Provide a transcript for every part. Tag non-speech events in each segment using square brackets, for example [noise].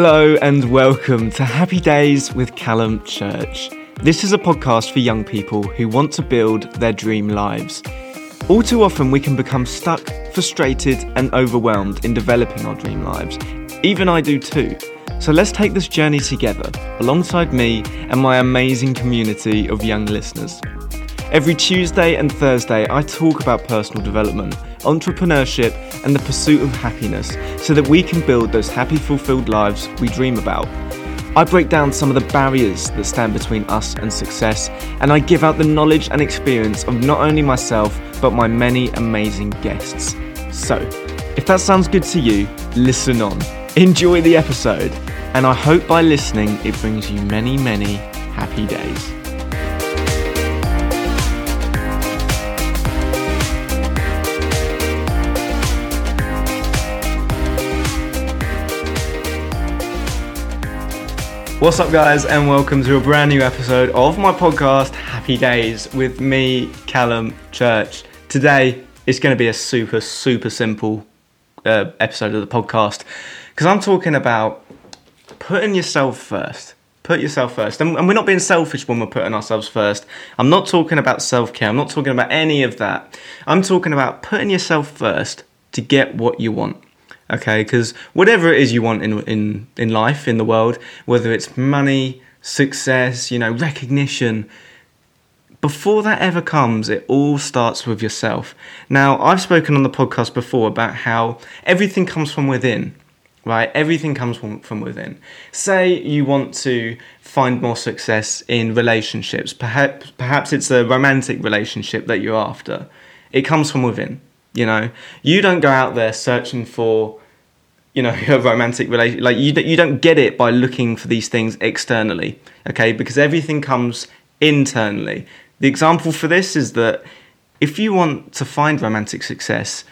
Hello and welcome to Happy Days with Callum Church. This is a podcast for young people who want to build their dream lives. All too often, we can become stuck, frustrated, and overwhelmed in developing our dream lives. Even I do too. So let's take this journey together alongside me and my amazing community of young listeners. Every Tuesday and Thursday, I talk about personal development, entrepreneurship, and the pursuit of happiness so that we can build those happy, fulfilled lives we dream about. I break down some of the barriers that stand between us and success, and I give out the knowledge and experience of not only myself, but my many amazing guests. So, if that sounds good to you, listen on. Enjoy the episode, and I hope by listening it brings you many, many happy days. What's up, guys, and welcome to a brand new episode of my podcast, Happy Days, with me, Callum Church. Today, it's going to be a super, super simple uh, episode of the podcast because I'm talking about putting yourself first. Put yourself first. And, and we're not being selfish when we're putting ourselves first. I'm not talking about self care, I'm not talking about any of that. I'm talking about putting yourself first to get what you want okay because whatever it is you want in in in life in the world whether it's money success you know recognition before that ever comes it all starts with yourself. Now i've spoken on the podcast before about how everything comes from within right? Everything comes from, from within. Say you want to find more success in relationships. Perhaps perhaps it's a romantic relationship that you're after. It comes from within you know, you don't go out there searching for, you know, [laughs] a romantic relation. Like you, you don't get it by looking for these things externally. Okay, because everything comes internally. The example for this is that if you want to find romantic success,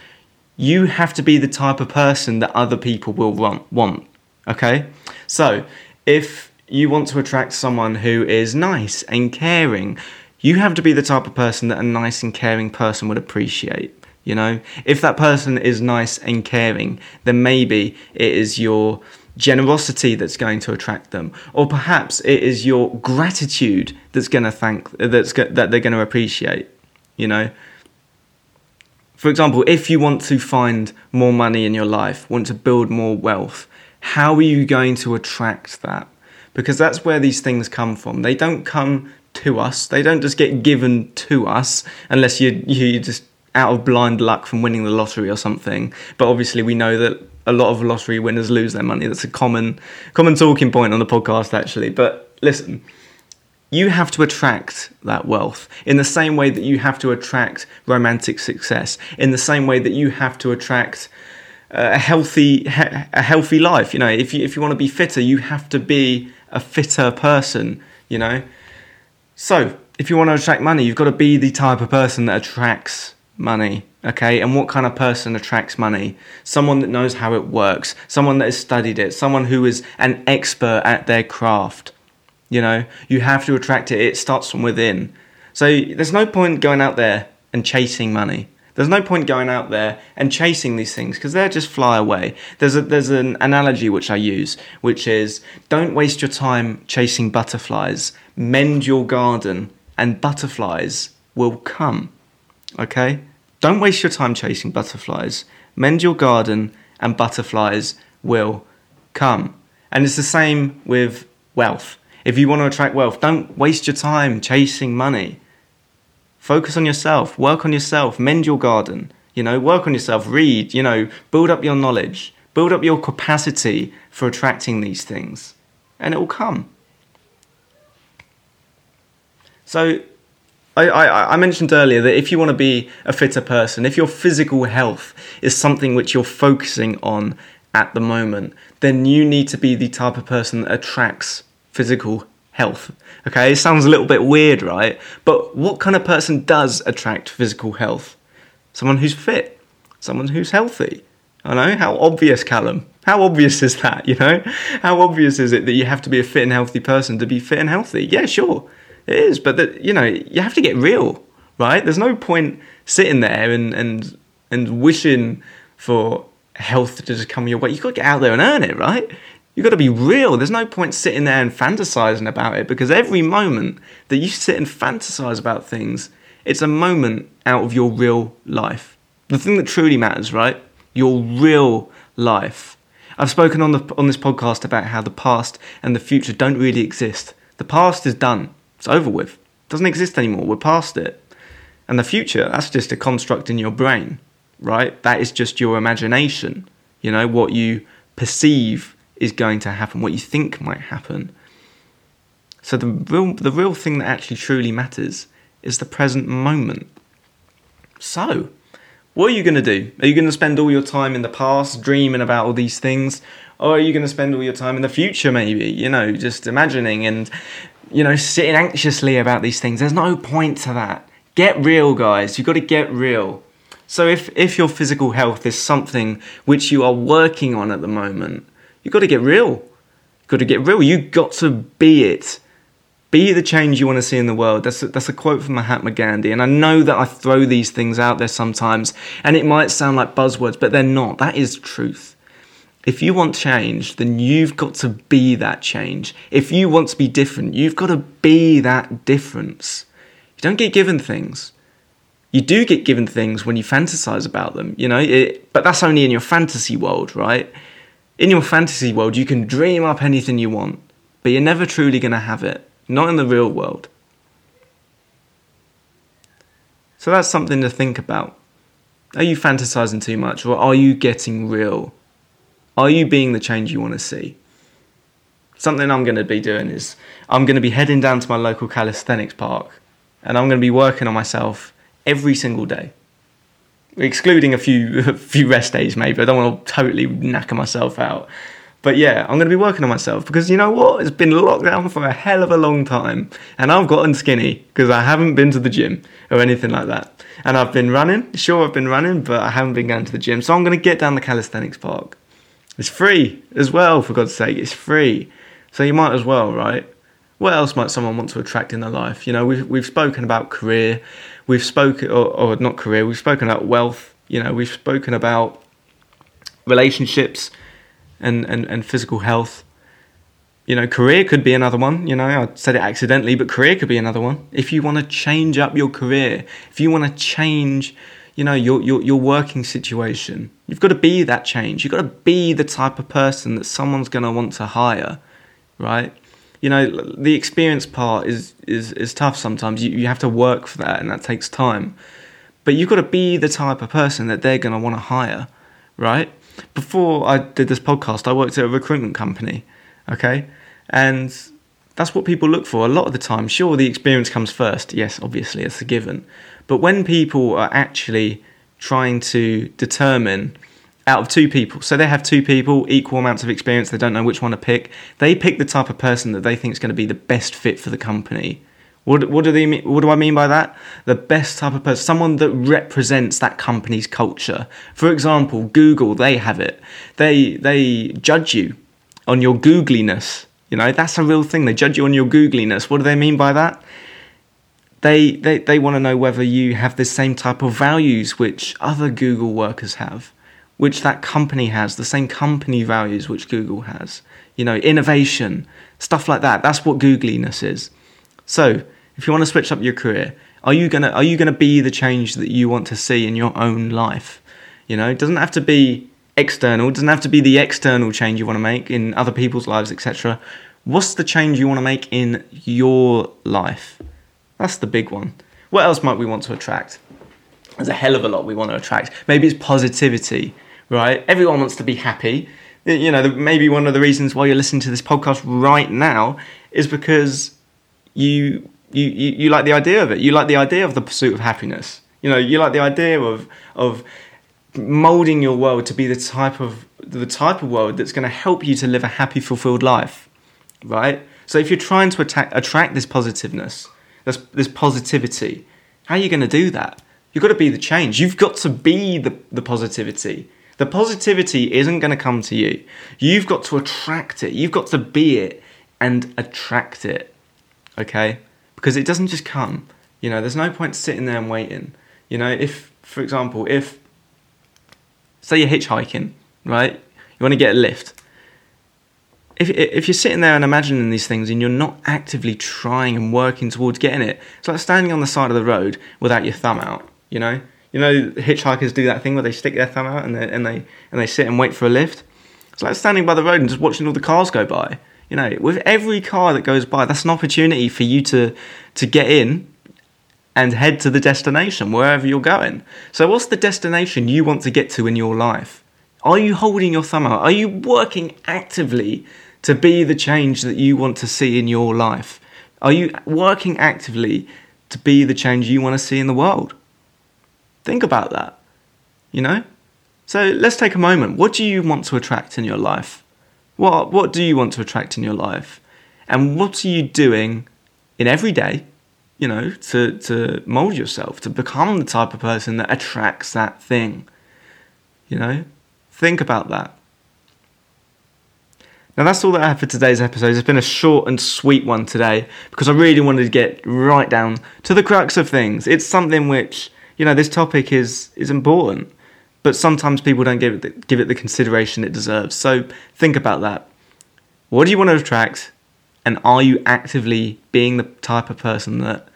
you have to be the type of person that other people will want. want okay, so if you want to attract someone who is nice and caring, you have to be the type of person that a nice and caring person would appreciate. You know, if that person is nice and caring, then maybe it is your generosity that's going to attract them, or perhaps it is your gratitude that's going to thank that's that they're going to appreciate. You know, for example, if you want to find more money in your life, want to build more wealth, how are you going to attract that? Because that's where these things come from. They don't come to us. They don't just get given to us unless you you just out of blind luck from winning the lottery or something. But obviously, we know that a lot of lottery winners lose their money. That's a common common talking point on the podcast, actually. But listen, you have to attract that wealth in the same way that you have to attract romantic success. In the same way that you have to attract uh, a healthy a healthy life. You know, if you if you want to be fitter, you have to be a fitter person. You know, so if you want to attract money, you've got to be the type of person that attracts money okay and what kind of person attracts money someone that knows how it works someone that has studied it someone who is an expert at their craft you know you have to attract it it starts from within so there's no point going out there and chasing money there's no point going out there and chasing these things because they'll just fly away. There's a, there's an analogy which I use, which is don't waste your time chasing butterflies. Mend your garden, and butterflies will come. Okay? Don't waste your time chasing butterflies. Mend your garden and butterflies will come. And it's the same with wealth. If you want to attract wealth, don't waste your time chasing money. Focus on yourself, work on yourself, mend your garden, you know, work on yourself, read, you know, build up your knowledge, build up your capacity for attracting these things, and it will come. So I, I, I, mentioned earlier that if you want to be a fitter person, if your physical health is something which you're focusing on at the moment, then you need to be the type of person that attracts physical health. Okay, it sounds a little bit weird, right? But what kind of person does attract physical health? Someone who's fit, someone who's healthy. I know, how obvious, Callum. How obvious is that, you know? How obvious is it that you have to be a fit and healthy person to be fit and healthy? Yeah, sure. It is, but that you know, you have to get real, right? There's no point sitting there and and and wishing for health to just come your way. You've got to get out there and earn it, right? You've got to be real. There's no point sitting there and fantasizing about it because every moment that you sit and fantasize about things, it's a moment out of your real life. The thing that truly matters, right? Your real life. I've spoken on the on this podcast about how the past and the future don't really exist. The past is done. It's over with. It doesn't exist anymore. We're past it. And the future, that's just a construct in your brain, right? That is just your imagination. You know, what you perceive is going to happen, what you think might happen. So the real the real thing that actually truly matters is the present moment. So, what are you going to do? Are you going to spend all your time in the past dreaming about all these things? Or are you going to spend all your time in the future, maybe? You know, just imagining and, you know, sitting anxiously about these things. There's no point to that. Get real, guys. You've got to get real. So, if, if your physical health is something which you are working on at the moment, You've got to get real. You've got to get real. You've got to be it. Be the change you want to see in the world. That's a, that's a quote from Mahatma Gandhi. And I know that I throw these things out there sometimes, and it might sound like buzzwords, but they're not. That is truth. If you want change, then you've got to be that change. If you want to be different, you've got to be that difference. You don't get given things. You do get given things when you fantasize about them, you know, it, but that's only in your fantasy world, right? in your fantasy world, you can dream up anything you want, but you're never truly going to have it. Not in the real world. So that's something to think about. Are you fantasizing too much, or are you getting real? Are you being the change you want to see? Something I'm going to be doing is I'm going to be heading down to my local calisthenics park and I'm going to be working on myself every single day excluding a few [laughs] a few rest days maybe. I don't want to totally knacker myself out. But yeah, I'm going to be working on myself because you know what? It's been locked down for a hell of a long time, and I've gotten skinny because I haven't been to the gym or anything like that. And I've been running. Sure, I've been running, but I haven't been going to the gym. So I'm going to get down the calisthenics park. It's free as well, for God's sake. It's free, so you might as well, right? What else might someone want to attract in their life? You know, we've we've spoken about career we've spoken, or, or not career, we've spoken about wealth, you know, we've spoken about relationships and, and, and physical health. You know, career could be another one. You know, I said it accidentally, but career could be another one. If you want to change up your career, if you want to change, you know, your, your, your working situation, you've got to be that change. You've got to be the type of person that someone's going to want to hire, right? you know the experience part is is is tough sometimes. You, you have to work for that and that takes time. But you've got to be the type of person that they're going to want to hire right? Before i did this podcast i worked at a recruitment company okay? And that's what people look for a lot of the time. Sure the experience comes first. Yes obviously it's a given but when people are actually trying to determine out of two people. So they have two people, equal amounts of experience. They don't know which one to pick. They pick the type of person that they think is going to be the best fit for the company. What, what do they mean, What do I mean by that? The best type of person, someone that represents that company's culture. For example, Google, they have it. They they judge you on your googliness. You know that's a real thing. They judge you on your googliness. What do they mean by that? They they they want to know whether you have the same type of values which other Google workers have which that company has, the same company values which Google has. You know, innovation, stuff like that. That's what googliness is. So, if you want to switch up your career, are you gonna are you gonna be the change that you want to see in your own life? You know, it doesn't have to be external, it doesn't have to be the external change you want to make in other people's lives, etc. What's the change you want to make in your life? That's the big one. What else might we want to attract? There's a hell of a lot we want to attract. Maybe it's positivity right? Everyone wants to be happy. You know, maybe one of the reasons why you're listening to this podcast right now is because you you, you, you like the idea of it. You like the idea of the pursuit of happiness. You know, you like the idea of of molding your world to be the type of the type of world that's going to help you to live a happy, fulfilled life, right? So if you're trying to attack, attract this positiveness, this, this positivity, how are you going to do that? You've got to be the change. You've got to be the, the positivity. The positivity isn't going to come to you. You've got to attract it. You've got to be it and attract it. Okay? Because it doesn't just come. You know, there's no point sitting there and waiting. You know, if, for example, if, say you're hitchhiking, right? You want to get a lift. If, if you're sitting there and imagining these things and you're not actively trying and working towards getting it, it's like standing on the side of the road without your thumb out. You know, you know, hitchhikers do that thing where they stick their thumb out and they and they and they sit and wait for a lift. It's like standing by the road and just watching all the cars go by. You know, with every car that goes by, that's an opportunity for you to to get in and head to the destination wherever you're going. So, what's the destination you want to get to in your life? Are you holding your thumb out? Are you working actively to be the change that you want to see in your life? Are you working actively to be the change you want to see in the world? Think about that. You know? So let's take a moment. What do you want to attract in your life? What what do you want to attract in your life? And what are you doing in every day, you know, to to mold yourself, to become the type of person that attracts that thing? You know? Think about that. Now that's all that I have for today's episode. It's been a short and sweet one today because I really wanted to get right down to the crux of things. It's something which, you know, this topic is is important, but sometimes people don't give it the, give it the consideration it deserves. So think about that. What do you want to attract and are you actively being the type of person that,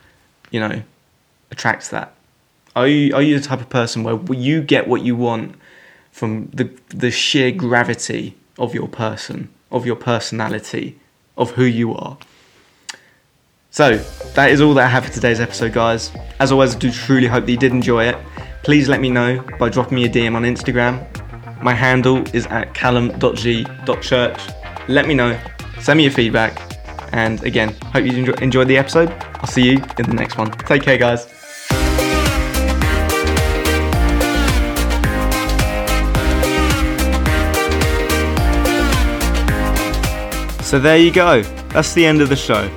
you know, attracts that? Are you are you the type of person where you get what you want from the the sheer gravity of your person? Of your personality, of who you are. So, that is all that I have for today's episode, guys. As always, I do truly hope that you did enjoy it. Please let me know by dropping me a DM on Instagram. My handle is at callum.g.church. Let me know, send me your feedback, and again, hope you enjoyed the episode. I'll see you in the next one. Take care, guys. So there you go. That's the end of the show.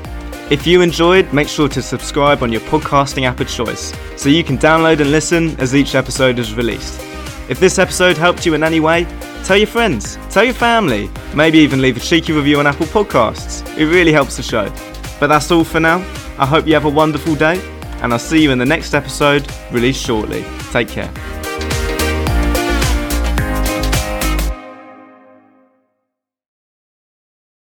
If you enjoyed, make sure to subscribe on your podcasting app of choice so you can download and listen as each episode is released. If this episode helped you in any way, tell your friends, tell your family, maybe even leave a cheeky review on Apple Podcasts. It really helps the show. But that's all for now. I hope you have a wonderful day, and I'll see you in the next episode, released shortly. Take care.